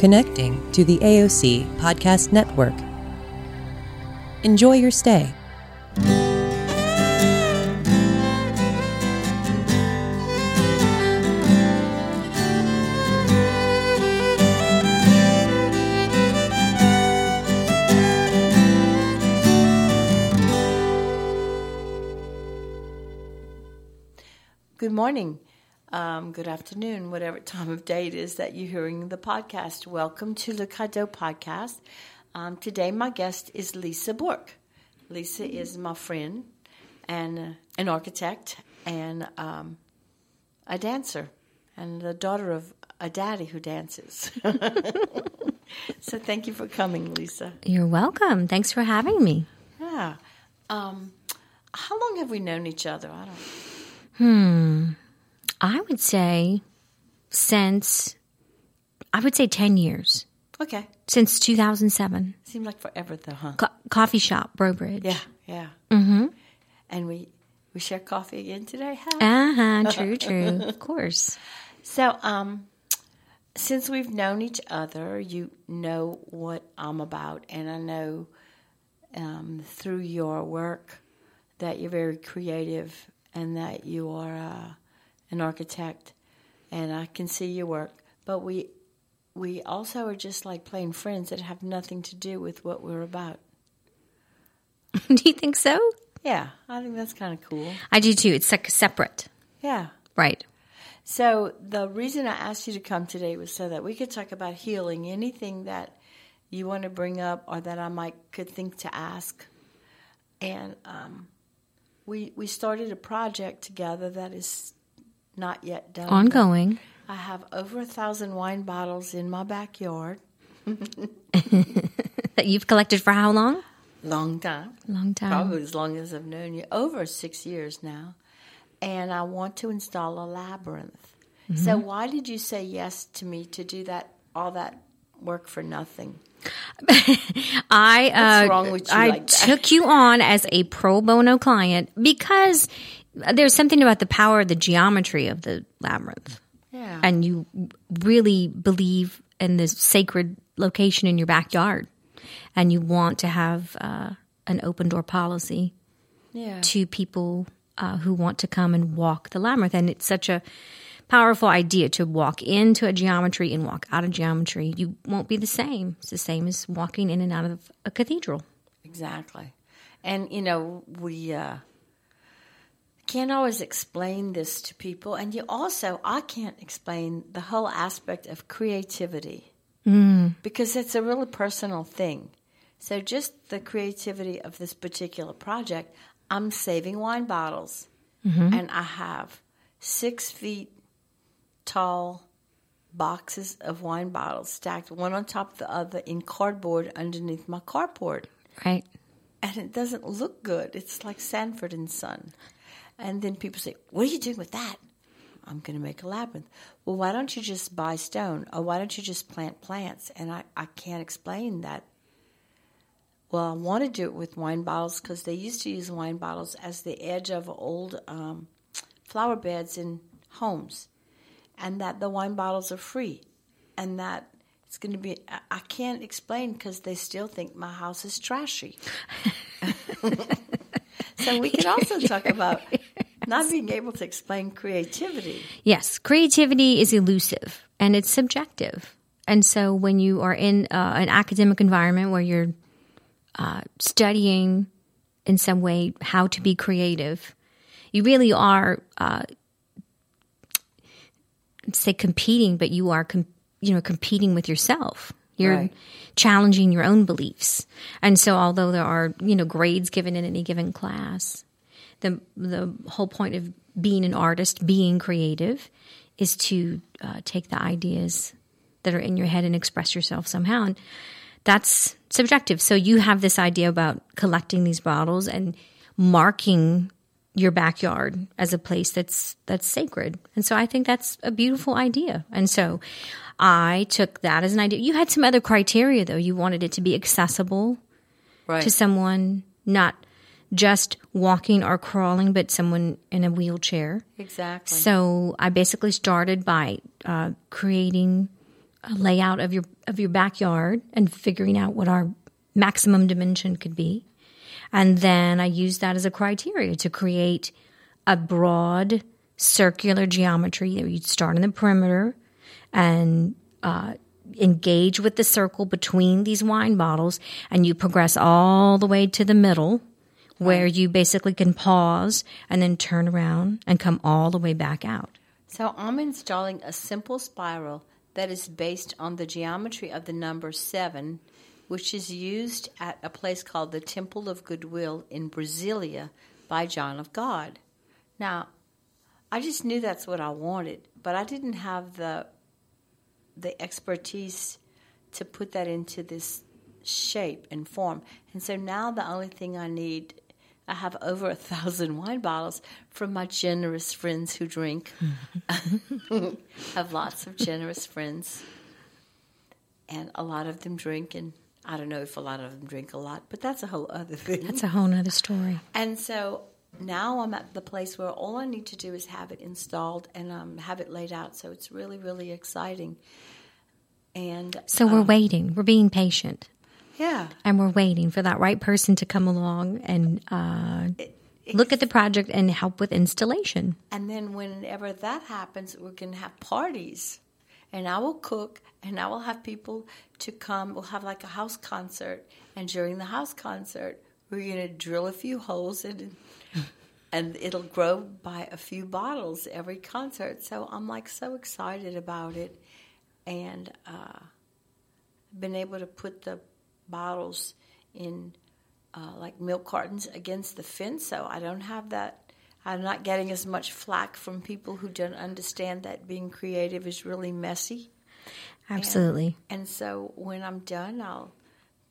Connecting to the AOC Podcast Network. Enjoy your stay. Good morning, um, good afternoon, whatever time of day it is that you're hearing the podcast. Welcome to the Cadeau podcast. Um, today, my guest is Lisa Borque. Lisa is my friend and uh, an architect and um, a dancer and the daughter of a daddy who dances. so, thank you for coming, Lisa. You're welcome. Thanks for having me. Yeah. Um, how long have we known each other? I don't. Hmm. I would say since I would say 10 years. Okay. Since 2007. Seemed like forever though, huh? Co- coffee shop, Brobridge. Yeah, yeah. Mm-hmm. And we we share coffee again today. Huh? Uh-huh. True, true. of course. So, um, since we've known each other, you know what I'm about, and I know um, through your work that you're very creative and that you are uh, an architect, and I can see your work. But we we also are just like plain friends that have nothing to do with what we're about. do you think so? Yeah, I think that's kind of cool. I do too. It's like separate. Yeah. Right. So the reason I asked you to come today was so that we could talk about healing. Anything that you want to bring up or that I might could think to ask, and um, we we started a project together that is not yet done. Ongoing. I have over a thousand wine bottles in my backyard. that you've collected for how long? Long time. Long time. Probably as long as I've known you. Over six years now. And I want to install a labyrinth. Mm-hmm. So why did you say yes to me to do that all that work for nothing? I uh, wrong with you I like took you on as a pro bono client because there's something about the power of the geometry of the labyrinth. Yeah. And you really believe in this sacred location in your backyard. And you want to have uh, an open door policy yeah. to people uh, who want to come and walk the labyrinth. And it's such a powerful idea to walk into a geometry and walk out of geometry. You won't be the same. It's the same as walking in and out of a cathedral. Exactly. And, you know, we uh, can't always explain this to people. And you also, I can't explain the whole aspect of creativity Mm. because it's a really personal thing. So, just the creativity of this particular project, I'm saving wine bottles. Mm-hmm. And I have six feet tall boxes of wine bottles stacked one on top of the other in cardboard underneath my carport. Right. And it doesn't look good. It's like Sanford and Son. And then people say, What are you doing with that? I'm going to make a labyrinth. Well, why don't you just buy stone? Or why don't you just plant plants? And I, I can't explain that. Well, I want to do it with wine bottles because they used to use wine bottles as the edge of old um, flower beds in homes. And that the wine bottles are free. And that it's going to be, I, can't explain because they still think my house is trashy. so we could also talk about not being able to explain creativity. Yes, creativity is elusive and it's subjective. And so when you are in uh, an academic environment where you're uh, studying in some way how to be creative, you really are, uh, say, competing, but you are, com- you know, competing with yourself. You're Right. challenging your own beliefs. And so, although there are, you know, grades given in any given class, the the whole point of being an artist, being creative, is to uh, take the ideas that are in your head and express yourself somehow. And that's subjective. So you have this idea about collecting these bottles and marking your backyard as a place that's that's sacred. And so I think that's a beautiful idea. And so I took that as an idea. You had some other criteria though. You wanted it to be accessible Right. to someone not just walking or crawling, but someone in a wheelchair. exactly. So I basically started by uh, creating a layout of your of your backyard and figuring out what our maximum dimension could be. And then I used that as a criteria to create a broad circular geometry that you'd start in the perimeter and uh, engage with the circle between these wine bottles, and you progress all the way to the middle where you basically can pause and then turn around and come all the way back out. So I'm installing a simple spiral that is based on the geometry of the number seven, which is used at a place called the Temple of Goodwill in Brasilia by John of God. Now, I just knew that's what I wanted, but I didn't have the the expertise to put that into this shape and form. And so now the only thing I need I have over a thousand wine bottles from my generous friends who drink. have lots of generous friends, and a lot of them drink. And I don't know if a lot of them drink a lot, but that's a whole other thing. That's a whole other story. And so now I'm at the place where all I need to do is have it installed and um, have it laid out. So it's really, really exciting. And So we're waiting. We're being patient. Yeah, and we're waiting for that right person to come along and uh, look at the project and help with installation. And then whenever that happens, we're going to have parties. And I will cook and I will have people to come. We'll have like a house concert. And during the house concert, we're going to drill a few holes and and it'll grow by a few bottles every concert. So I'm like so excited about it. And uh, been able to put the bottles in uh, like milk cartons against the fence, so I don't have that. I'm not getting as much flack from people who don't understand that being creative is really messy. Absolutely. And so when I'm done, I'll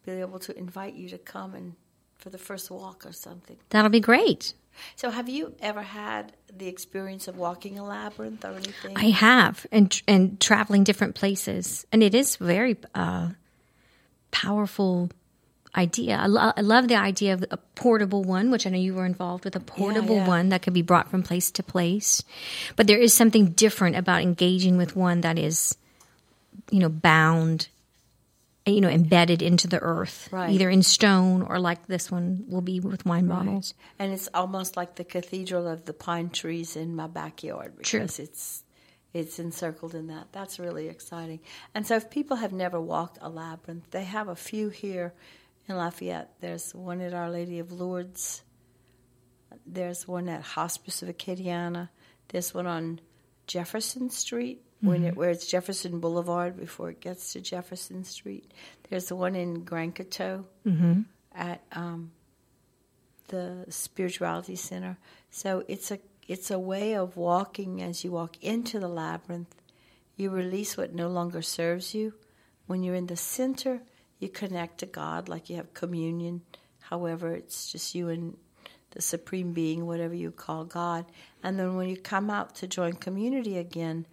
be able to invite you to come and for the first walk or something. That'll be great. So, have you ever had the experience of walking a labyrinth or anything? I have, and and traveling different places, and it is very uh, powerful idea. I, lo- I love the idea of a portable one, which I know you were involved with a portable yeah. one that could be brought from place to place. But there is something different about engaging with one that is, you know, bound, eh, you know, embedded into the earth, Right. either in stone or like this one will be with wine bottles. And it's almost like the cathedral of the pine trees in my backyard True. because it's it's encircled in that. That's really exciting. And so, if people have never walked a labyrinth, they have a few here in Lafayette. There's one at Our Lady of Lourdes. There's one at Hospice of Acadiana. There's one on Jefferson Street, when it, where it's Jefferson Boulevard before it gets to Jefferson Street. There's the one in Grand Coteau at um, the spirituality center. So it's a it's a way of walking as you walk into the labyrinth. You release what no longer serves you. When you're in the center, you connect to God like you have communion. However, it's just you and the supreme being, whatever you call God. And then when you come out to join community again,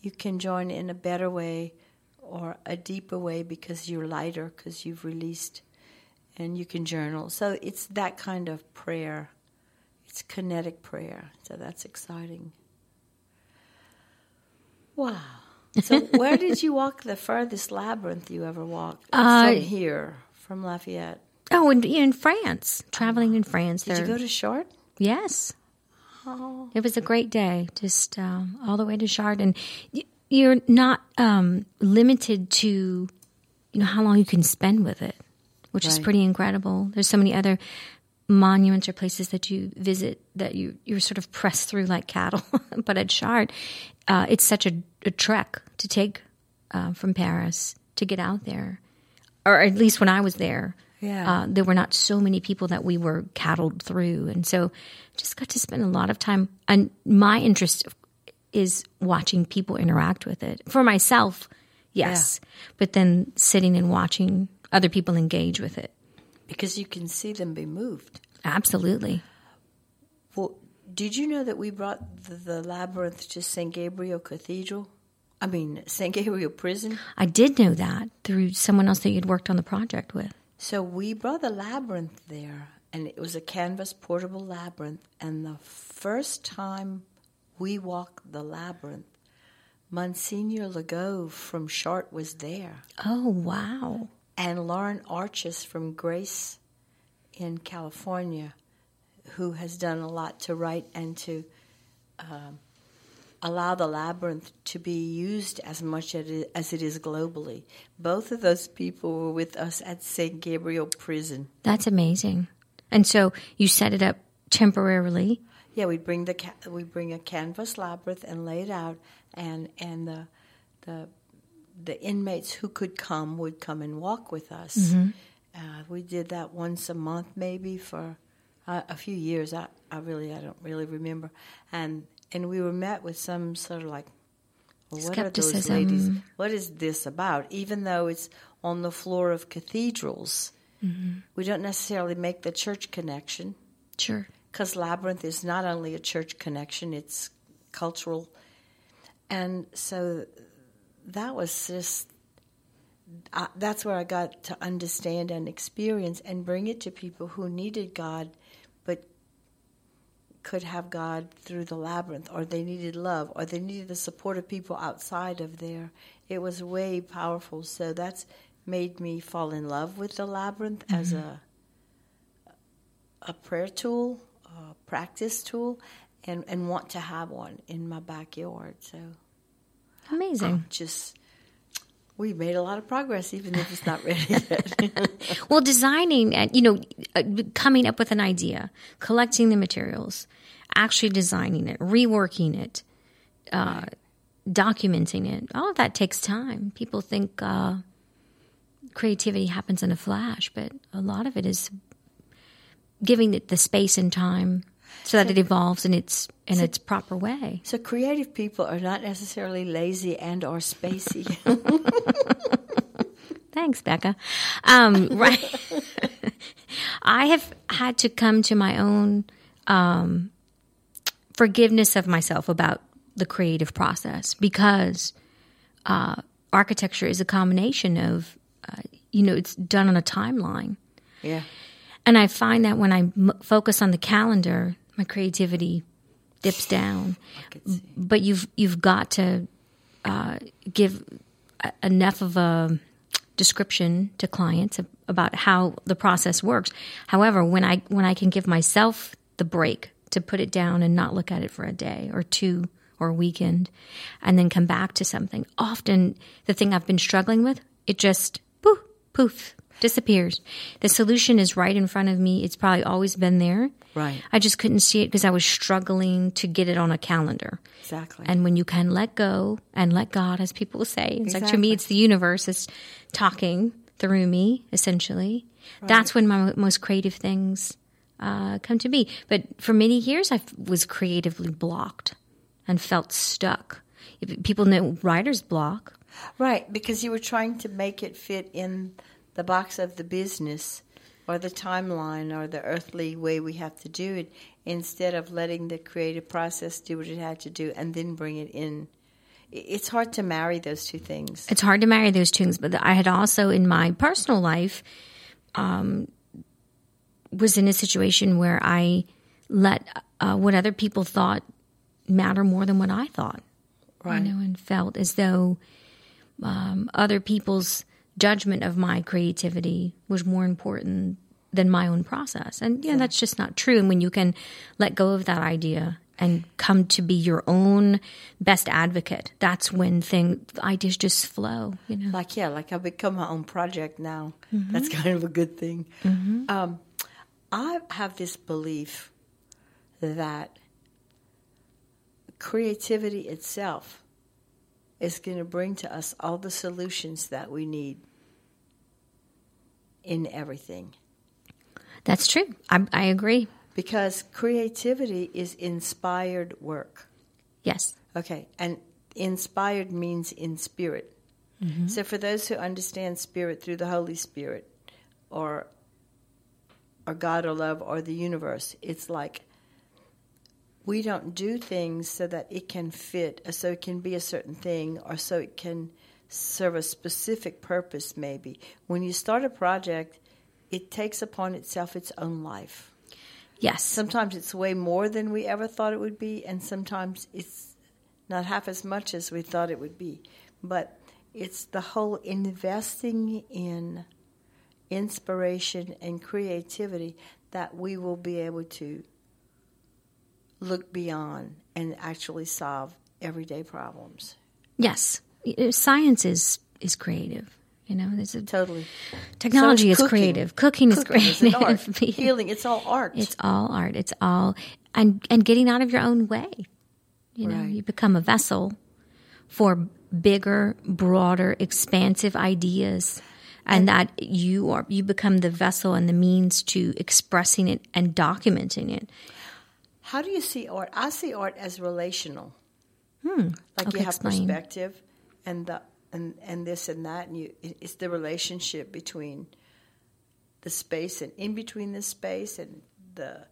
you can join in a better way or a deeper way because you're lighter because you've released and you can journal. So it's that kind of prayer. It's kinetic prayer. So that's exciting. Wow. So where did you walk the furthest labyrinth you ever walked? Uh, from here, from Lafayette. Oh, and in France, traveling in France. Did you go to Chartres? Yes. Oh. It was a great day, just um, all the way to Chardon. Y- You're not um, limited to, you know, how long you can spend with it, which is pretty incredible. There's so many other monuments or places that you visit that you you're sort of pressed through like cattle. but at Chartres, uh, it's such a, a trek to take uh, from Paris to get out there, or at least when I was there. Yeah. Uh, there were not so many people that we were cattled through, and so just got to spend a lot of time. And my interest is watching people interact with it. For myself, yes, but then sitting and watching other people engage with it. Because you can see them be moved. Absolutely. Well, did you know that we brought the, the labyrinth to St. Gabriel Cathedral? I mean, St. Gabriel Prison. I did know that through someone else that you'd worked on the project with. So we brought the labyrinth there, and it was a canvas portable labyrinth. And the first time we walked the labyrinth, Monsignor Legaux from Chartres was there, Oh, wow. And Lauren Artress from Grace in California, who has done a lot to write and to um, allow the labyrinth to be used as much as it is globally. Both of those people were with us at St. Gabriel Prison. That's amazing. And so you set it up temporarily. Yeah, we bring the ca- we bring a canvas labyrinth and lay it out, and and the the the inmates who could come would come and walk with us. Uh, we did that once a month, maybe for uh, a few years. I, I really I don't really remember, and and we were met with some sort of like, well, what are those ladies? Skepticism. What is this about? Even though it's on the floor of cathedrals, we don't necessarily make the church connection Sure. because Labyrinth is not only a church connection, it's cultural. And so that was just, uh, that's where I got to understand and experience and bring it to people who needed God, but could have God through the labyrinth, or they needed love, or they needed the support of people outside of there. It was way powerful. So that's made me fall in love with the labyrinth as a a prayer tool, a practice tool, and, and want to have one in my backyard. So Amazing. just we made a lot of progress, even if it's not ready yet. Well, designing and you know, uh, coming up with an idea, collecting the materials, actually designing it, reworking it, uh, documenting it. All of that takes time. People think uh, creativity happens in a flash, but a lot of it is giving it the space and time so that it evolves in its in its proper way. so creative people are not necessarily lazy and or spacey. Thanks, Becca. Um, right. I have had to come to my own um, forgiveness of myself about the creative process because uh, architecture is a combination of, uh, you know, it's done on a timeline. yeah. And I find that when I m- focus on the calendar, my creativity dips down. But you've you've got to uh, give a- enough of a description to clients of, about how the process works. However, when I when I can give myself the break to put it down and not look at it for a day or two or a weekend, and then come back to something, often the thing I've been struggling with, it just poof poof disappears. The solution is right in front of me. It's probably always been there. Right. I just couldn't see it because I was struggling to get it on a calendar. Exactly. And when you can let go and let God, as people say, it's like to me, it's the universe is talking through me, essentially. That's when my most creative things uh, come to be. But for many years, I was creatively blocked and felt stuck. People know writer's block. Right, because you were trying to make it fit in the box of the business or the timeline or the earthly way we have to do it instead of letting the creative process do what it had to do and then bring it in. It's hard to marry those two things. It's hard to marry those two things, but I had also in my personal life um, was in a situation where I let uh, what other people thought matter more than what I thought. Right. You know, and felt as though um, other people's judgment of my creativity was more important than my own process. And yeah, that's just not true. And when you can let go of that idea and come to be your own best advocate, that's when thing ideas just flow. You know, Like, yeah, like I've become my own project now. That's kind of a good thing. Um, I have this belief that creativity itself is going to bring to us all the solutions that we need in everything. that's true. I, I agree. Because creativity is inspired work. Yes. Okay, and inspired means in spirit. Mm-hmm. So for those who understand spirit through the Holy Spirit, or or God or love or the universe, it's like we don't do things so that it can fit, or so it can be a certain thing, or so it can serve a specific purpose. Maybe when you start a project, it takes upon itself its own life. Yes. Sometimes it's way more than we ever thought it would be, and sometimes it's not half as much as we thought it would be. But it's the whole investing in inspiration and creativity that we will be able to look beyond and actually solve everyday problems. Yes, science is is creative. You know, there's a Totally. technology So is cooking. creative. Cooking, is Cooking is creative. art. Healing, it's all art. It's all art. It's all and and getting out of your own way. You know, you become a vessel for bigger, broader, expansive ideas. And that you are you become the vessel and the means to expressing it and documenting it. How do you see art? I see art as relational. Like Hmm. Okay, you have explain. perspective, and the and and this and that, and you it's the relationship between the space and in between the space and the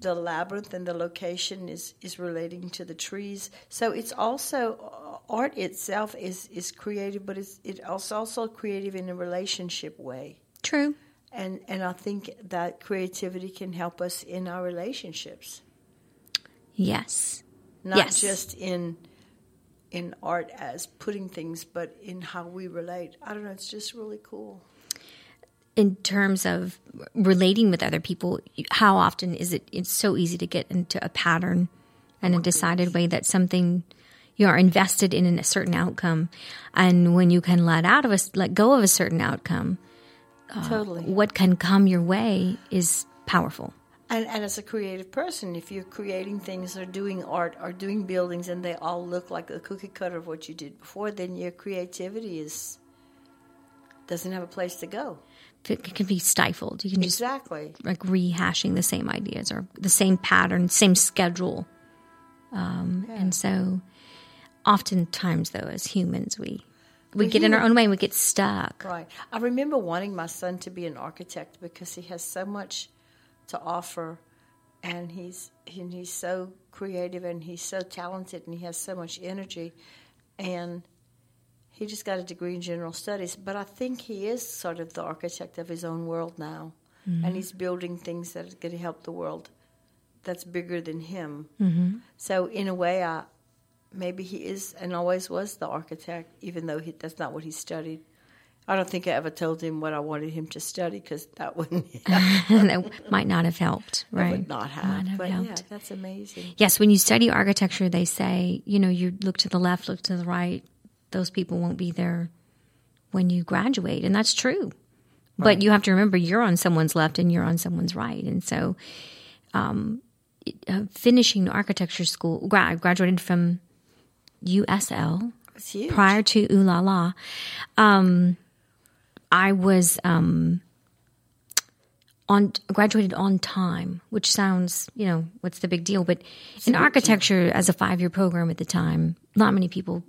the labyrinth and the location is is relating to the trees. So it's also art itself is is creative, but it's it also also creative in a relationship way. True. And and I think that creativity can help us in our relationships Yes. not Yes. just in in art as putting things, but in how we relate. I don't know. It's just really cool. in terms of relating with other people, how often is it? It's so easy to get into a pattern and a oh decided way that something you are invested in a certain outcome, and when you can let out of a let go of a certain outcome, uh, totally. what can come your way is powerful. And and as a creative person, if you're creating things or doing art or doing buildings, and they all look like a cookie cutter of what you did before, then your creativity is doesn't have a place to go. It can be stifled. You can just Exactly. like rehashing the same ideas or the same pattern, same schedule. Um, And so, oftentimes, though, as humans, we we We're get in our own way and we get stuck. Right. I remember wanting my son to be an architect because he has so much to offer, and he's and he's so creative and he's so talented and he has so much energy, and he just got a degree in general studies. But I think he is sort of the architect of his own world now, and he's building things that are going to help the world. That's bigger than him. Mm-hmm. So in a way, I maybe he is and always was the architect, even though he, that's not what he studied. I don't think I ever told him what I wanted him to study because that wouldn't that might not have helped, that right? would not have. Might have but yeah, that's amazing. Yes, when you study architecture, they say, you know, you look to the left, look to the right. Those people won't be there when you graduate. And that's true. But you have to remember you're on someone's left and you're on someone's right. And so, um, uh, finishing architecture school, gra- I graduated from USL prior to Ooh La La. Um, I was um, on graduated on time, which sounds, you know, what's the big deal? But in architecture, as a five year program at the time, not many people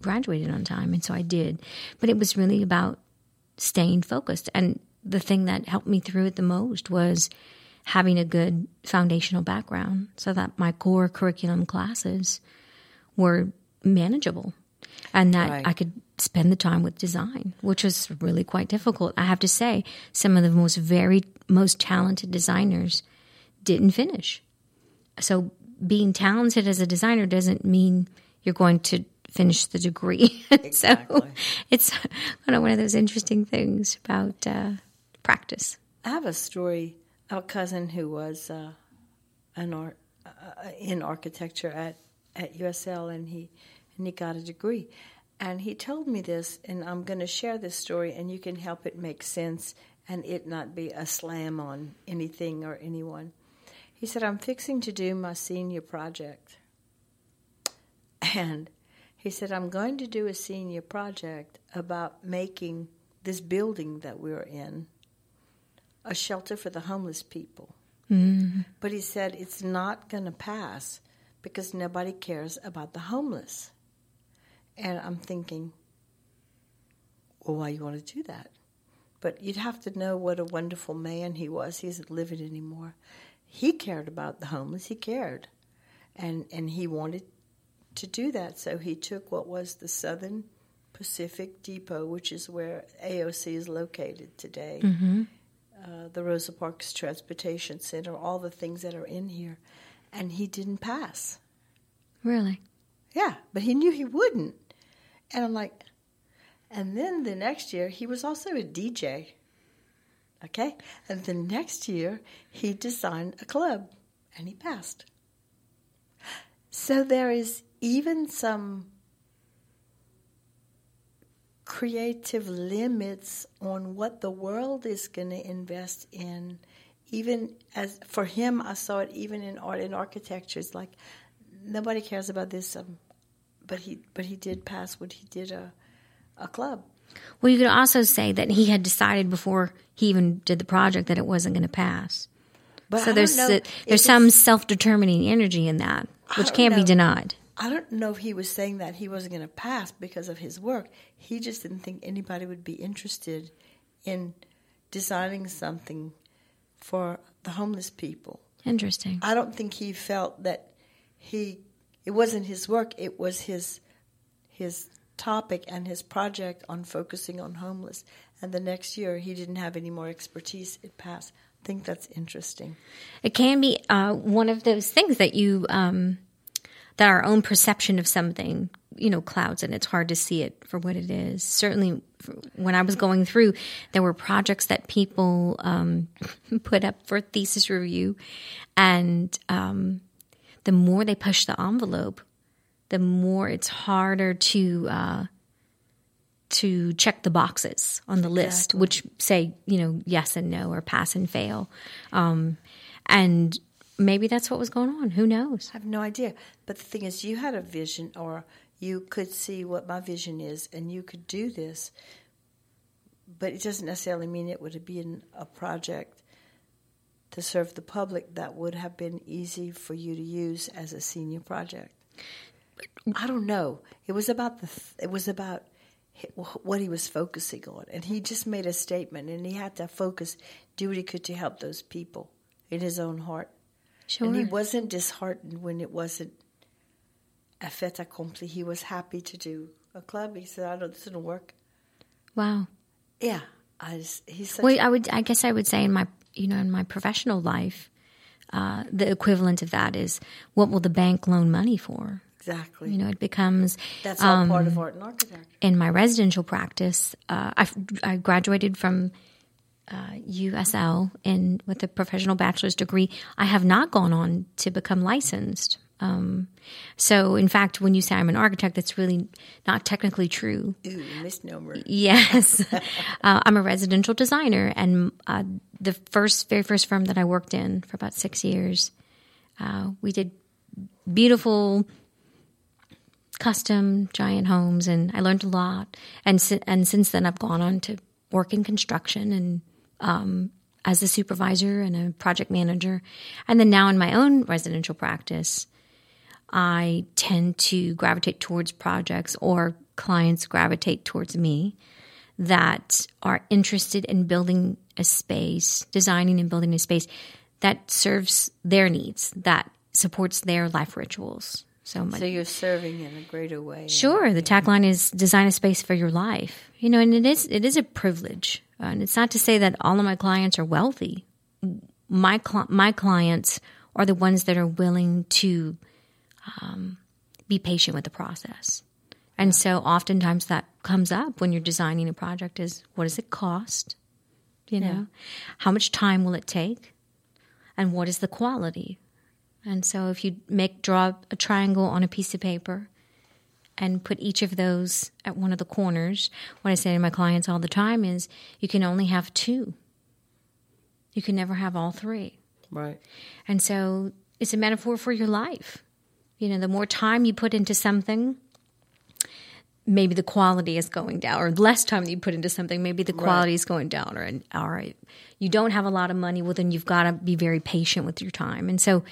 graduated on time, and so I did. But it was really about staying focused, and the thing that helped me through it the most was having a good foundational background, so that my core curriculum classes were manageable and that Right. I could spend the time with design, which was really quite difficult. I have to say, some of the most very most talented designers didn't finish. So being talented as a designer doesn't mean you're going to finish the degree. so it's kind of one of those interesting things about uh, practice. I have a story a cousin who was uh, an art uh, in architecture at at USL, and he and he got a degree. And he told me this, and I'm going to share this story, and you can help it make sense and it not be a slam on anything or anyone. He said, "I'm fixing to do my senior project," and he said, "I'm going to do a senior project about making this building that we're in." a shelter for the homeless people. Mm-hmm. But he said it's not going to pass because nobody cares about the homeless. And I'm thinking, well, why you want to do that? But you'd have to know what a wonderful man he was. He isn't living anymore. He cared about the homeless. He cared, and and he wanted to do that. So he took what was the Southern Pacific Depot, which is where AOC is located today uh, the Rosa Parks Transportation Center, all the things that are in here, and he didn't pass. Really? Yeah, but he knew he wouldn't. And I'm like, and then the next year, he was also a DJ. Okay? And the next year, he designed a club and he passed. So there is even some creative limits on what the world is going to invest in. Even as for him, I saw it even in art and architecture. It's like nobody cares about this, um, but he but he did pass what he did a a club. Well, you could also say that he had decided before he even did the project that it wasn't going to pass. But so there's know the, there's some self-determining energy in that, which can't be denied. I don't know if he was saying that he wasn't going to pass because of his work. He just didn't think anybody would be interested in designing something for the homeless people. Interesting. I don't think he felt that he it wasn't his work, it was his his topic and his project on focusing on homeless. And the next year he didn't have any more expertise. It passed. I think that's interesting. It can be uh, one of those things that you um, that our own perception of something, you know, clouds, and it's hard to see it for what it is. Certainly, when I was going through, there were projects that people um, put up for thesis review, and um, the more they push the envelope, the more it's harder to. Uh, to check the boxes on the list, which say, you know, yes and no or pass and fail. Um, and maybe that's what was going on. Who knows? I have no idea. But the thing is, you had a vision, or you could see what my vision is, and you could do this. But it doesn't necessarily mean it would have been a project to serve the public that would have been easy for you to use as a senior project. I don't know. It was about the. It was about what he was focusing on, and he just made a statement, and he had to focus, do what he could to help those people in his own heart. Sure. And he wasn't disheartened when it wasn't a fait accompli. He was happy to do a club. He said, "I don't. This didn't work." wow. Yeah, I just, he's such. Well, I would, I guess I would say in my, you know, in my professional life, uh, the equivalent of that is what will the bank loan money for? exactly. You know, it becomes That's all part um, of art and architecture. in my residential practice, uh, I, I graduated from uh, USL in with a professional bachelor's degree. I have not gone on to become licensed. Um, so, in fact, when you say I'm an architect, that's really not technically true. Ooh, misnomer. Yes, uh, I'm a residential designer, and uh, the first, very first firm that I worked in for about six years, uh, we did beautiful custom giant homes, and I learned a lot. And si- and since then, I've gone on to work in construction and um, as a supervisor and a project manager, and then now in my own residential practice, I tend to gravitate towards projects or clients gravitate towards me that are interested in building a space, designing and building a space that serves their needs, that supports their life rituals. So, my, So you're serving in a greater way. Sure, the tagline is design a space for your life. You know, and it is it is a privilege, uh, and it's not to say that all of my clients are wealthy. My cli- my clients are the ones that are willing to um, be patient with the process, and so oftentimes that comes up when you're designing a project: is what does it cost? You know, how much time will it take, and what is the quality? And so if you make draw a triangle on a piece of paper and put each of those at one of the corners, what I say to my clients all the time is you can only have two. You can never have all three. Right. And so it's a metaphor for your life. You know, the more time you put into something, maybe the quality is going down, or less time that you put into something, maybe the quality is going down, or or you don't have a lot of money. Well, then you've got to be very patient with your time. And so,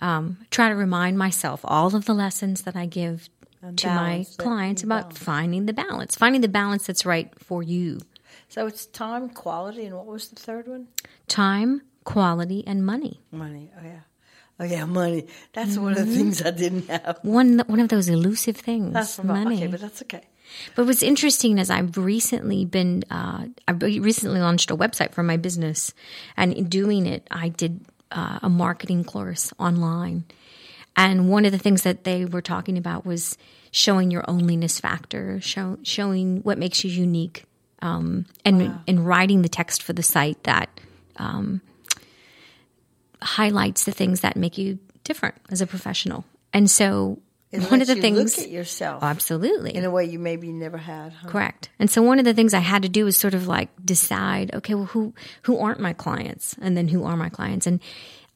um, try to remind myself all of the lessons that I give to my clients about balance. finding the balance, finding the balance that's right for you. So it's time, quality, and what was the third one? Time, quality, and money. Money. Oh yeah. Oh yeah, money. That's one of the things I didn't have. One one of those elusive things. That's money. okay, but that's okay. But what's interesting is I've recently been, uh, I recently launched a website for my business, and in doing it, I did uh, a marketing course online, And one of the things that they were talking about was showing your onlyness factor, show, showing what makes you unique, um, and and writing the text for the site that um, highlights the things that make you different as a professional. And so It one of the you things, look at yourself oh, absolutely, in a way you maybe never had. Huh? Correct. And so one of the things I had to do was sort of like decide, okay, well, who who aren't my clients, and then who are my clients, and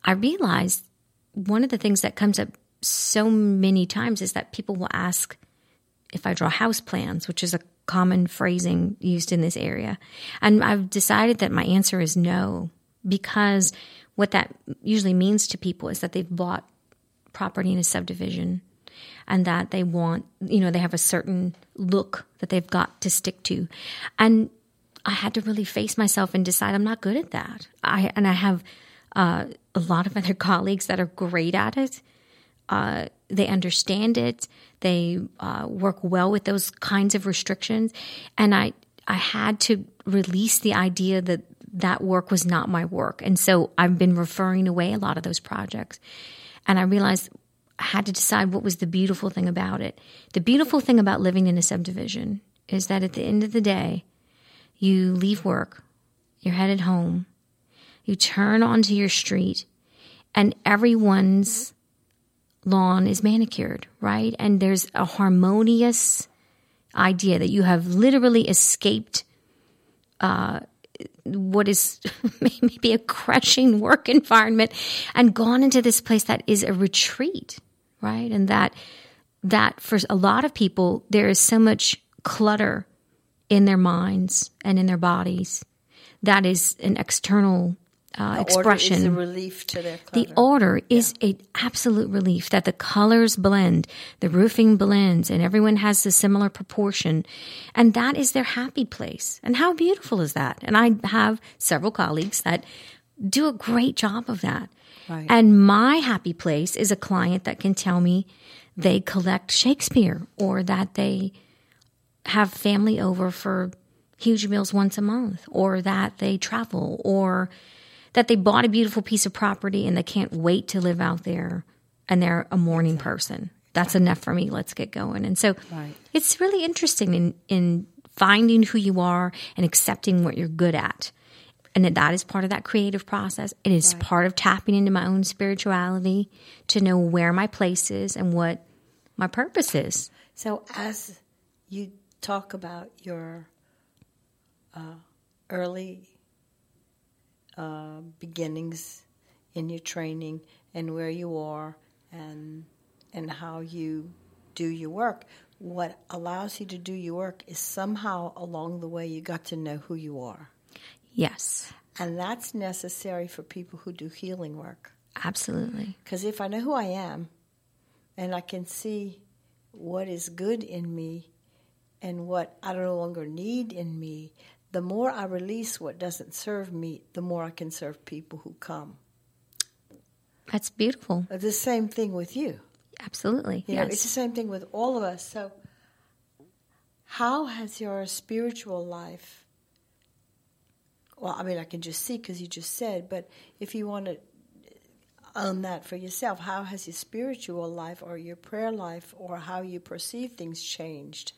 I realized one of the things that comes up so many times is that people will ask if I draw house plans, which is a common phrasing used in this area, and I've decided that my answer is no because what that usually means to people is that they've bought property in a subdivision and that they want, you know, they have a certain look that they've got to stick to. And I had to really face myself and decide I'm not good at that. I and I have uh, a lot of other colleagues that are great at it. Uh, they understand it. They uh, work well with those kinds of restrictions, and I I had to release the idea that that work was not my work, and so I've been referring away a lot of those projects, and I realized I had to decide what was the beautiful thing about it. The beautiful thing about living in a subdivision is that at the end of the day, you leave work, you're headed home, you turn onto your street, and everyone's lawn is manicured, right? And there's a harmonious idea that you have literally escaped uh, what is maybe a crushing work environment and gone into this place that is a retreat, right? And that that for a lot of people there is so much clutter in their minds and in their bodies that is an external uh, expression. Order is a relief to their The order is an absolute relief that the colors blend, the roofing blends, and everyone has a similar proportion. And that is their happy place. And how beautiful is that? And I have several colleagues that do a great job of that. Right. And my happy place is a client that can tell me they collect Shakespeare or that they have family over for huge meals once a month or that they travel or that they bought a beautiful piece of property and they can't wait to live out there and they're a morning person. That's enough for me. Let's get going. And so Right. it's really interesting in, in finding who you are and accepting what you're good at. And that that is part of that creative process. It is part of tapping into my own spirituality to know where my place is and what my purpose is. So, as you talk about your uh, early uh, beginnings in your training and where you are and and how you do your work, what allows you to do your work is somehow along the way you got to know who you are, Yes, and that's necessary for people who do healing work. absolutely. Because if I know who I am and I can see what is good in me and what I no longer need in me, the more I release what doesn't serve me, the more I can serve people who come. That's beautiful. The same thing with you. Absolutely. You know, yes. it's the same thing with all of us. So, how has your spiritual life? Well, I mean, I can just see because you just said, but if you want to own that for yourself, how has your spiritual life or your prayer life or how you perceive things changed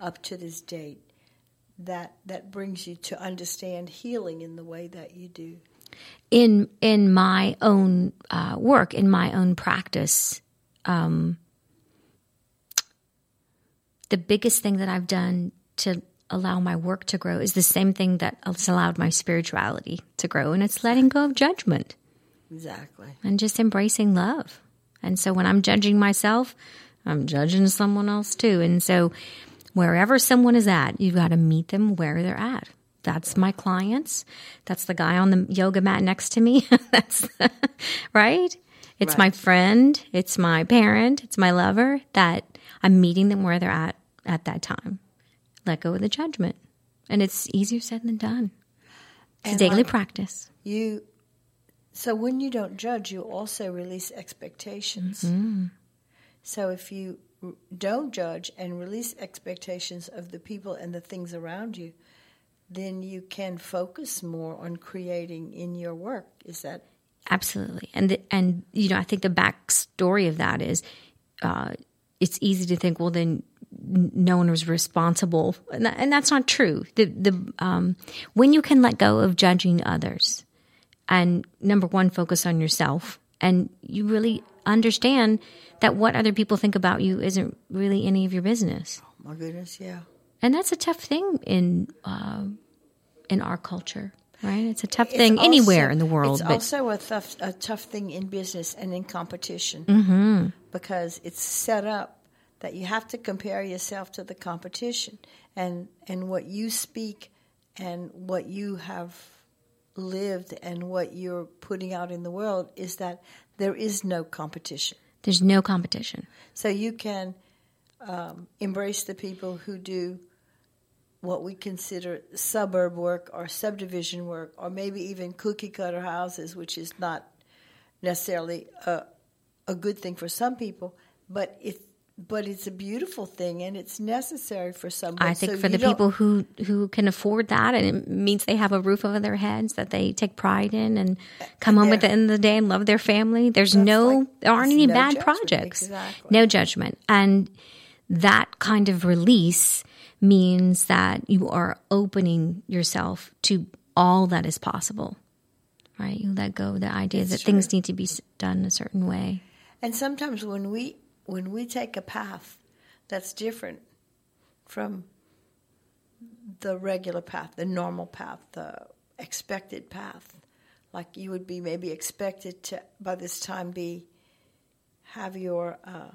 up to this date? That that brings you to understand healing in the way that you do. in in my own uh, work, in my own practice, um, the biggest thing that I've done to allow my work to grow is the same thing that has allowed my spirituality to grow, and it's letting go of judgment Exactly. and just embracing love. And so when I'm judging myself, I'm judging someone else too. And so wherever someone is at, you've got to meet them where they're at. That's my clients. That's the guy on the yoga mat next to me. That's right. It's Right. my friend. It's my parent. It's my lover that I'm meeting them where they're at at that time. Let go of the judgment. And it's easier said than done. It's a daily like- practice. You so when you don't judge, you also release expectations. Mm-hmm. So if you don't judge and release expectations of the people and the things around you, then you can focus more on creating in your work. Is that Absolutely, and the, and you know, I think the backstory of that is, uh, it's easy to think, well, then no one was responsible, and, that, and that's not true. The the um, when you can let go of judging others, and number one, focus on yourself, and you really understand that what other people think about you isn't really any of your business. My goodness, yeah. And that's a tough thing in uh, in our culture, right? It's a tough It's thing also- anywhere in the world, It's but also a tough, a tough thing in business and in competition Mm-hmm. because it's set up that you have to compare yourself to the competition, and and what you speak and what you have lived and what you're putting out in the world is that there is no competition. There's no competition. So you can um, embrace the people who do what we consider suburb work or subdivision work, or maybe even cookie cutter houses, which is not necessarily a, a good thing for some people, but it but it's a beautiful thing and it's necessary for someone. I think So for the people who who can afford that, and it means they have a roof over their heads that they take pride in, and come home at the end of the day and love their family. There's no, like- there aren't any no bad judgment, projects, exactly. no judgment, and that kind of release means that you are opening yourself to all that is possible. Right, you let go of the idea that things need to be done a certain way. And sometimes when we when we take a path that's different from the regular path, the normal path, the expected path, like you would be maybe expected to by this time be have your uh,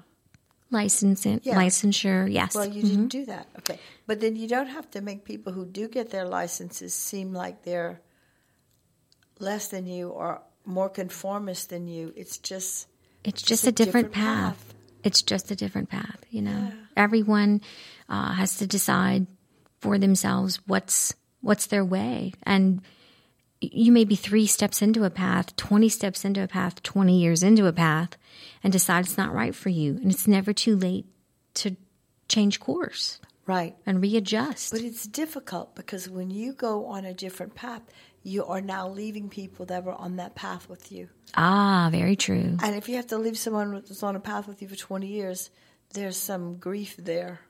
Licensing, Yeah. licensure, yes. well you didn't do that okay but then you don't have to make people who do get their licenses seem like they're less than you or more conformist than you it's just It's just a a different, different path. path. It's just a different path. You know, everyone uh, has to decide for themselves what's what's their way, and you may be three steps into a path, twenty steps into a path, twenty years into a path, and decide it's not right for you, and it's never too late to change course right and readjust. But it's difficult because when you go on a different path, you are now leaving people that were on that path with you. ah, very true. And if you have to leave someone that's on a path with you for 20 years, there's some grief there.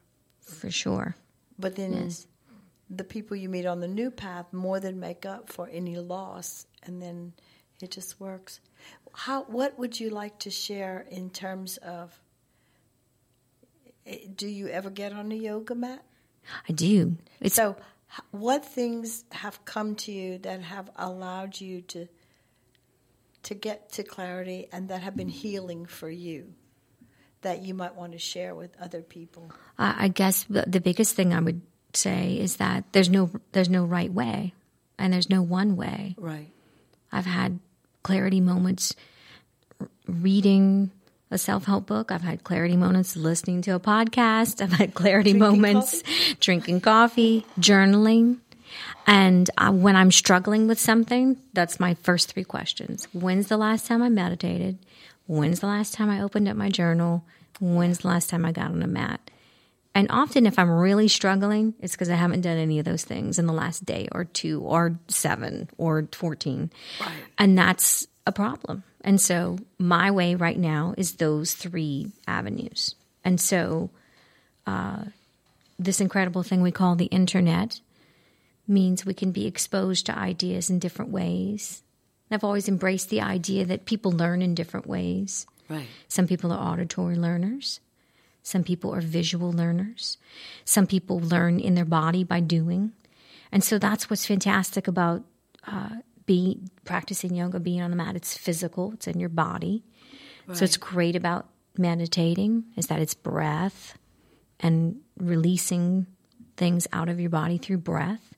For sure. But then the people you meet on the new path more than make up for any loss, and then it just works. How? What would you like to share in terms of? eh, Do you ever get on a yoga mat? I do. It's So, what things have come to you that have allowed you to to get to clarity and that have been healing for you that you might want to share with other people? I I guess the the biggest thing I would say is that there's no there's no right way, and there's no one way. Right. I've had clarity moments reading a self help book. I've had clarity moments listening to a podcast. I've had clarity Drinking moments drinking coffee, journaling. And uh, when I'm struggling with something, that's my first three questions. When's the last time I meditated? When's the last time I opened up my journal? When's the last time I got on a mat? And often, if I'm really struggling, it's because I haven't done any of those things in the last day or two or seven or 14. And that's a problem. And so, my way right now is those three avenues. And so, uh, this incredible thing we call the internet means we can be exposed to ideas in different ways. I've always embraced the idea that people learn in different ways. Right. Some people are auditory learners. Some people are visual learners. Some people learn in their body by doing. And so that's what's fantastic about uh, being practicing yoga, being on the mat. It's physical, it's in your body. So it's great about meditating is that it's breath and releasing things out of your body through breath.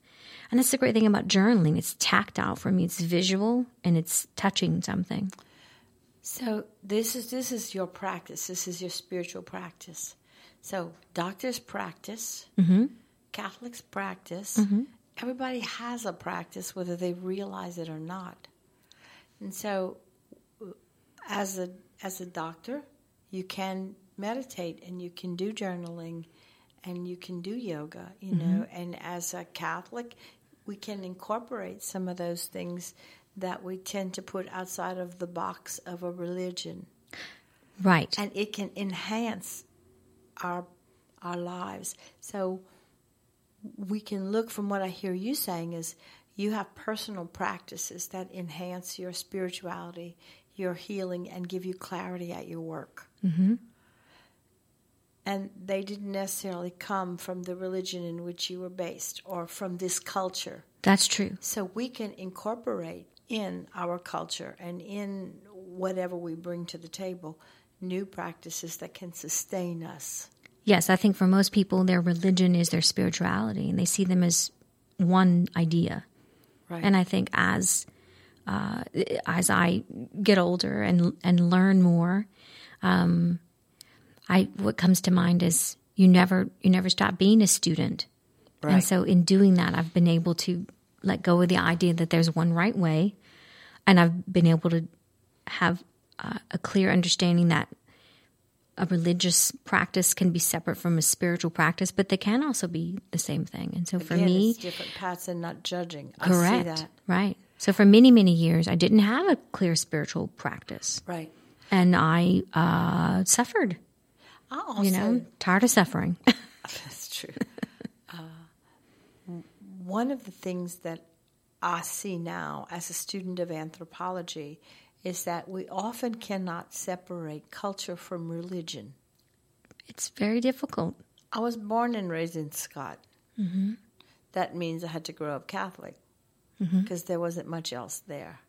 And that's the great thing about journaling. It's tactile for me. It's visual and it's touching something. So this is this is your practice. This is your spiritual practice. So doctors practice, mm-hmm. Catholics practice. Mm-hmm. Everybody has a practice, whether they realize it or not. And so, as a as a doctor, you can meditate and you can do journaling, and you can do yoga. You know, mm-hmm. and as a Catholic, we can incorporate some of those things that we tend to put outside of the box of a religion, Right. and it can enhance our our lives. So we can look from what I hear you saying is you have personal practices that enhance your spirituality, your healing, and give you clarity at your work. Mm-hmm. And they didn't necessarily come from the religion in which you were based or from this culture. That's true. So we can incorporate in our culture and in whatever we bring to the table new practices that can sustain us. Yes, I think for most people, their religion is their spirituality, and they see them as one idea. Right. And I think as uh, as I get older and and learn more, um, I what comes to mind is you never you never stop being a student, and so in doing that, I've been able to let go of the idea that there's one right way, and I've been able to have uh, a clear understanding that a religious practice can be separate from a spiritual practice, but they can also be the same thing. And so for me, different paths and not judging. I see correct, that. right? So for many many years, I didn't have a clear spiritual practice, Right. and I uh, suffered. I also, You know, tired of suffering. That's true. uh, one of the things that I see now as a student of anthropology is that we often cannot separate culture from religion. it's very difficult. I was born and raised in Scott. Mm-hmm. That means I had to grow up Catholic mm-hmm. because there wasn't much else there.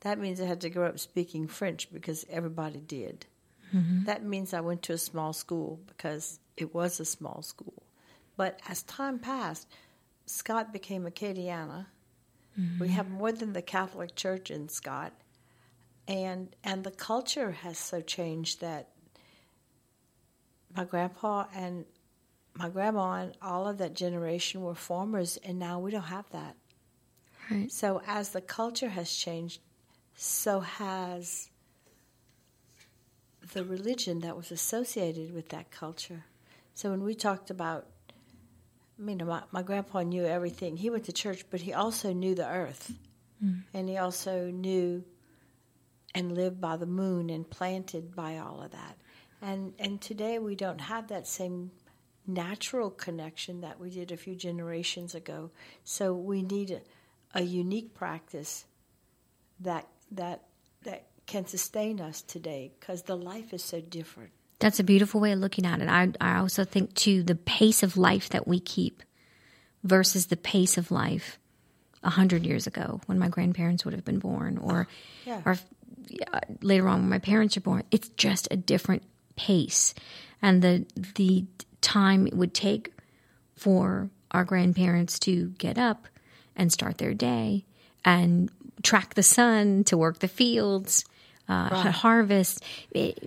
That means I had to grow up speaking French because everybody did. Mm-hmm. That means I went to a small school because it was a small school. But as time passed, Scott became Acadiana. Mm-hmm. We have more than the Catholic Church in Scott, and and the culture has so changed that my grandpa and my grandma and all of that generation were farmers, and now we don't have that. Right. So as the culture has changed, so has the religion that was associated with that culture. So when we talked about, I mean, my, my grandpa knew everything. He went to church, but he also knew the earth, hmm. and he also knew and lived by the moon and planted by all of that. And and today we don't have that same natural connection that we did a few generations ago. So we need a, a unique practice that that that can sustain us today because the life is so different. That's a beautiful way of looking at it. I, I also think, too, the pace of life that we keep versus the pace of life a hundred years ago when my grandparents would have been born, or, Yeah. or later on when my parents are born. It's just a different pace, and the the time it would take for our grandparents to get up and start their day and track the sun to work the fields, uh, harvest.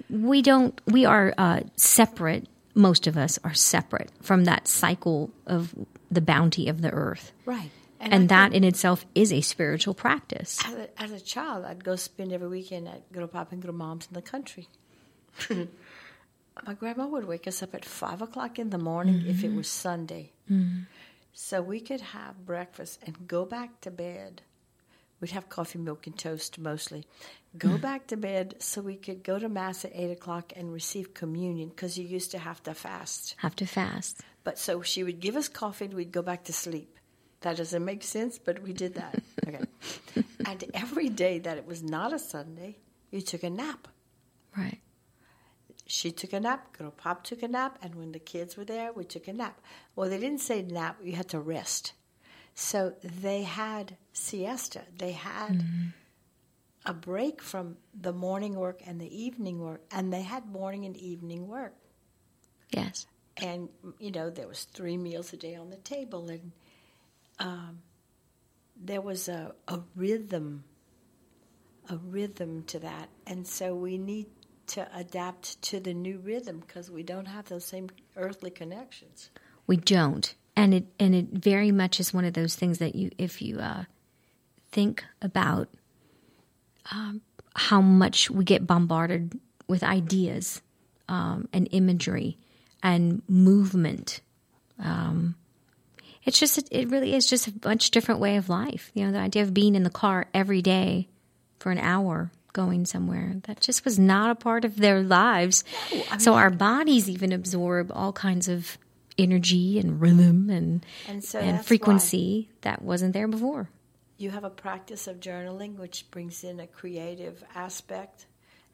We don't. We are uh, separate. Most of us are separate from that cycle of the bounty of the earth, Right. And, I that in itself is a spiritual practice. as a, as a child, I'd go spend every weekend at Little Pop and Little Mom's in the country. My grandma would wake us up at five o'clock in the morning if it mm-hmm. was Sunday, mm-hmm. so we could have breakfast and go back to bed. We'd have coffee, milk, and toast mostly. Go mm. back to bed so we could go to mass at eight o'clock and receive communion because you used to have to fast. Have to fast. But so she would give us coffee and we'd go back to sleep. That doesn't make sense, but we did that. Okay. and every day that it was not a Sunday, you took a nap. Right. She took a nap, girl pop took a nap, and when the kids were there, we took a nap. Well, they didn't say nap, you had to rest. So they had siesta. They had mm-hmm. a break from the morning work and the evening work, and they had morning and evening work. Yes. and you know there was three meals a day on the table and um, there was a, a rhythm a rhythm to that. And so we need to adapt to the new rhythm because we don't have those same earthly connections. We don't. And it and it very much is one of those things that you if you uh, think about um, how much we get bombarded with ideas um, and imagery and movement um, it's just it really is just a much different way of life. You know, the idea of being in the car every day for an hour going somewhere that just was not a part of their lives. so our bodies even absorb all kinds of energy and rhythm and And so and frequency that wasn't there before. You have a practice of journaling, which brings in a creative aspect,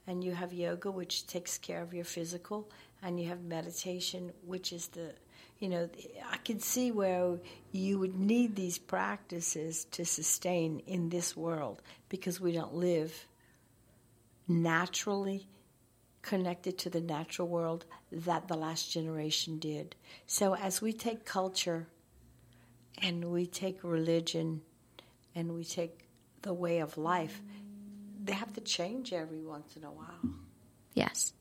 and you have yoga, which takes care of your physical, and you have meditation, which is the, you know, I can see where you would need these practices to sustain in this world because we don't live naturally connected to the natural world that the last generation did. So as we take culture and we take religion and we take the way of life, they have to change every once in a while. Yes.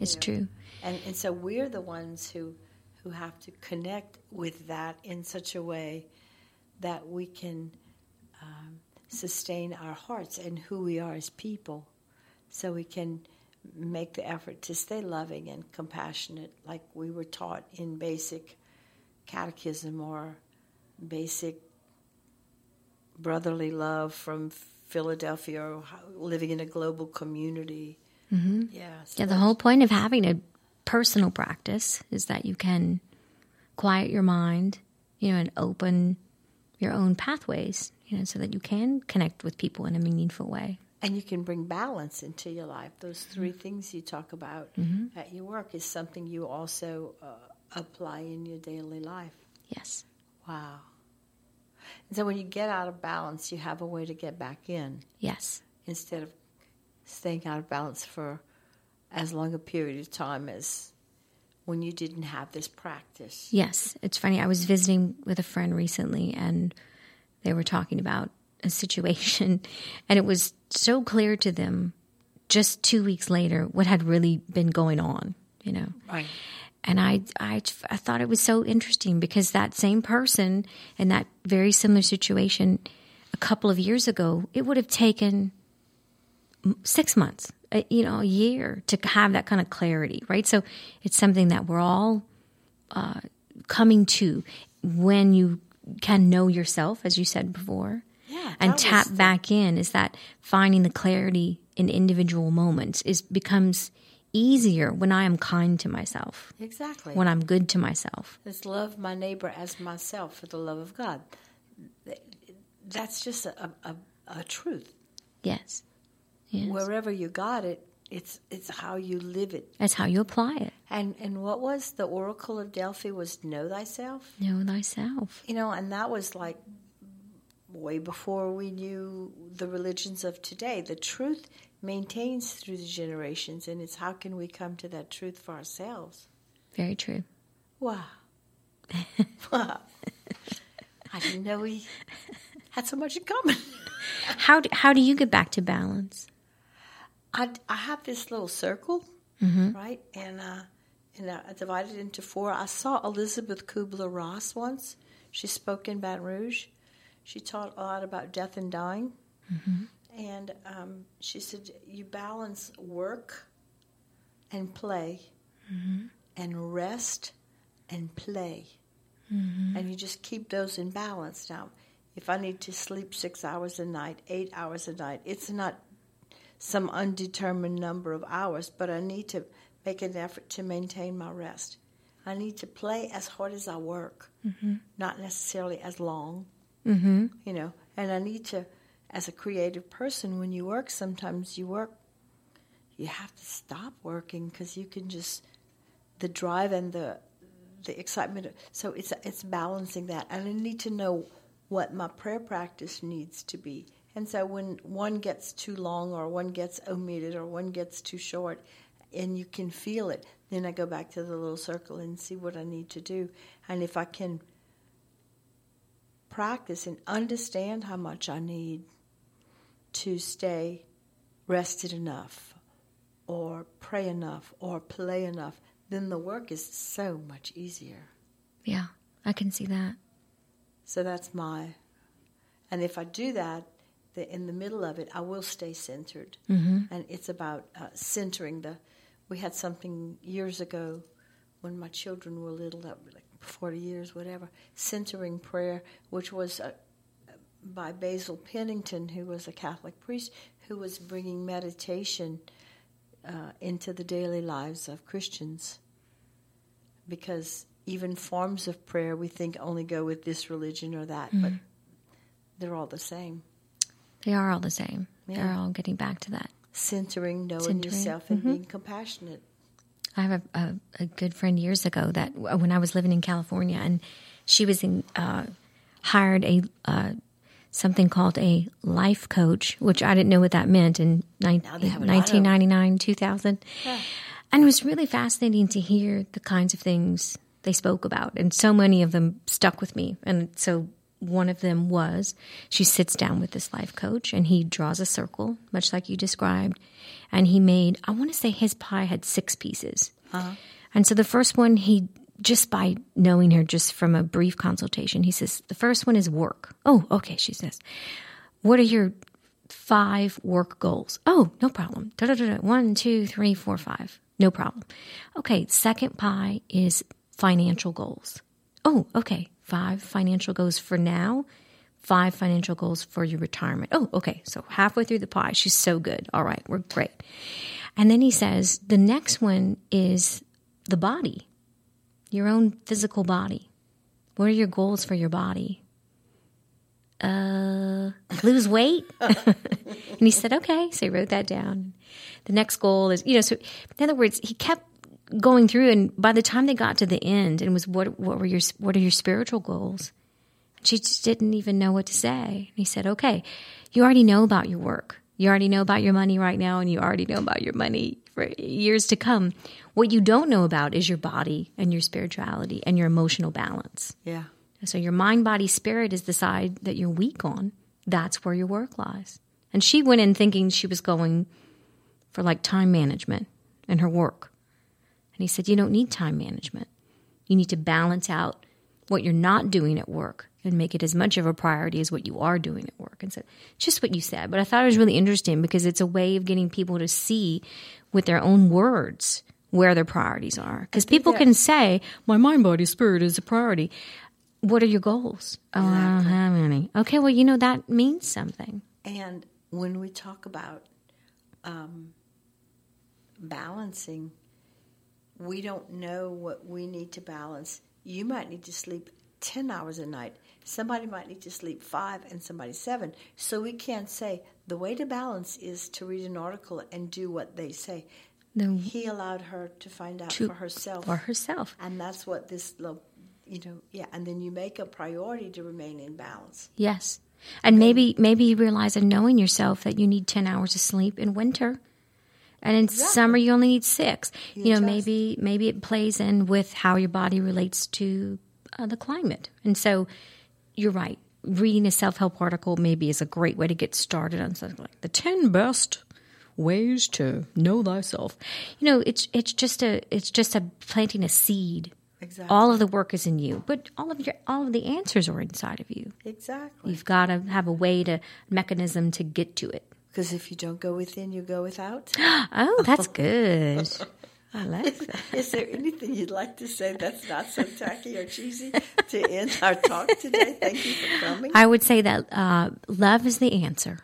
It's Yeah. true. And, and so we're the ones who, who have to connect with that in such a way that we can um, sustain our hearts and who we are as people. So we can make the effort to stay loving and compassionate, like we were taught in basic catechism or basic brotherly love from Philadelphia or living in a global community. Mm-hmm. Yeah, so Yeah, the whole point of having a personal practice is that you can quiet your mind, you know, and open your own pathways, you know, so that you can connect with people in a meaningful way. And you can bring balance into your life. Those 3 things you talk about at your work is something you also uh, apply in your daily life. Yes. Wow. And so when you get out of balance, you have a way to get back in Yes. instead of staying out of balance for as long a period of time as when you didn't have this practice. Yes. It's funny. I was visiting with a friend recently and they were talking about a situation and it was so clear to them just two weeks later what had really been going on, you know. Right. And I, I, I thought it was so interesting because that same person in that very similar situation a couple of years ago, it would have taken six months, a, you know, a year to have that kind of clarity, right? So it's something that we're all uh, coming to when you can know yourself, as you said before, Yeah, and tap the- back in. Is that finding the clarity in individual moments is becomes easier when I am kind to myself Exactly. when I'm good to myself. Let's love my neighbor as myself for the love of God. That's just a, a, a truth. Yes. Yes. Wherever you got it, it's it's how you live it. That's how you apply it. And and what was the oracle of Delphi was know thyself. Know thyself. You know, and that was like way before we knew the religions of today. The truth maintains through the generations, and it's how can we come to that truth for ourselves? Very true. Wow. wow. I didn't know we had so much in common. How do, how do you get back to balance? I, I have this little circle, mm-hmm. right? And uh, and I divided it into four. I saw Elizabeth Kubler Ross once. She spoke in Baton Rouge. She taught a lot about death and dying. Mm-hmm. And um, she said, You balance work and play, mm-hmm. and rest and play. And you just keep those in balance. Now, if I need to sleep six hours a night, eight hours a night, it's not some undetermined number of hours, but I need to make an effort to maintain my rest. I need to play as hard as I work, not necessarily as long, mm-hmm. you know. And I need to, as a creative person, when you work, sometimes you work, you have to stop working because you can just the drive and the the excitement. So it's it's balancing that, and I need to know what my prayer practice needs to be. And so when one gets too long, or one gets omitted, or one gets too short, and you can feel it, then I go back to the little circle and see what I need to do. And if I can practice and understand how much I need to stay rested enough, or pray enough, or play enough, then the work is so much easier. Yeah, I can see that. So that's my, and if I do that, the, in the middle of it, I will stay centered. Mm-hmm. And it's about uh, centering the. We had something years ago when my children were little that like 40 years, whatever, centering prayer, which was uh, by Basil Pennington, who was a Catholic priest, who was bringing meditation uh, into the daily lives of Christians. Because even forms of prayer we think only go with this religion or that, but they're all the same. They are all the same. They're all getting back to that. Centering, knowing Centering, yourself, and being compassionate. I have a, a, a good friend years ago that when I was living in California, and she was in, uh, hired a uh, something called a life coach, which I didn't know what that meant in nine, Now they have a lot of- 1999, 2000. And it was really fascinating to hear the kinds of things they spoke about. And so many of them stuck with me. And so one of them was she sits down with this life coach and he draws a circle, much like you described. And he made, I want to say his pie had six pieces. Uh-huh. And so the first one, he just by knowing her, just from a brief consultation, he says, the first one is work. Oh, okay, she says. What are your five work goals? Oh, no problem. Da-da-da-da. One, two, three, four, five. No problem. Okay, second pie is financial goals. Oh, okay. Five financial goals for now, five financial goals for your retirement. Oh, okay. So halfway through the pie, she's so good. All right, we're great. And then he says the next one is the body, your own physical body. What are your goals for your body? Uh, lose weight. and he said, okay. So he wrote that down. The next goal is, you know, so in other words, he kept going through and by the time they got to the end and was what what were your what are your spiritual goals? She just didn't even know what to say. And he said okay you already know about your work. You already know about your money right now and you already know about your money for years to come. What you don't know about is your body and your spirituality and your emotional balance. Yeah. so your mind body spirit is the side that you're weak on. That's where your work lies. And she went in thinking she was going for like time management in her work and he said, You don't need time management. You need to balance out what you're not doing at work and make it as much of a priority as what you are doing at work. And so, just what you said. But I thought it was really interesting because it's a way of getting people to see with their own words where their priorities are. Because people can say, My mind, body, spirit is a priority. What are your goals? Oh, I don't have any. Okay, well, you know, that means something. And when we talk about um, balancing, we don't know what we need to balance. You might need to sleep 10 hours a night. Somebody might need to sleep five and somebody seven. So we can't say the way to balance is to read an article and do what they say. No. He allowed her to find out To- for herself. For herself. And that's what this little, you know, yeah. And then you make a priority to remain in balance. Yes. And maybe maybe you realize in knowing yourself that you need 10 hours of sleep in winter. And in summer you only need 6. You, know, maybe maybe it plays in with how your body relates to uh, the climate. And so you're right. Reading a self-help article maybe is a great way to get started on something like the 10 best ways to know thyself. You know, it's it's just a it's just a planting a seed. Exactly. All of the work is in you, but all of your all of the answers are inside of you. Exactly. You've got to have a way to mechanism to get to it. Because if you don't go within, you go without. Oh, that's good. I like that. Is there anything you'd like to say that's not so tacky or cheesy to end our talk today? Thank you for coming. I would say that uh, love is the answer.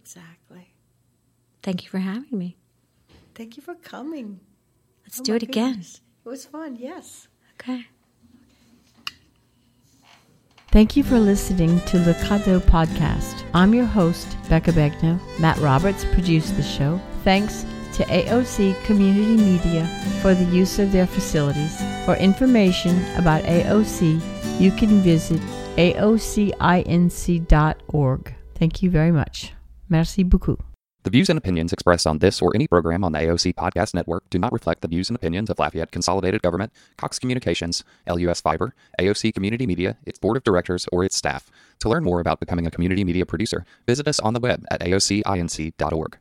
exactly. Thank you for having me. Thank you for coming. Let's Oh do it again. It was fun, yes. Okay. Thank you for listening to Kado podcast. I'm your host, Becca Begno. Matt Roberts produced the show. Thanks to AOC Community Media for the use of their facilities. For information about AOC, you can visit aocinc.org. Thank you very much. Merci beaucoup. The views and opinions expressed on this or any program on the AOC Podcast Network do not reflect the views and opinions of Lafayette Consolidated Government, Cox Communications, LUS Fiber, AOC Community Media, its board of directors, or its staff. To learn more about becoming a community media producer, visit us on the web at aocinc.org.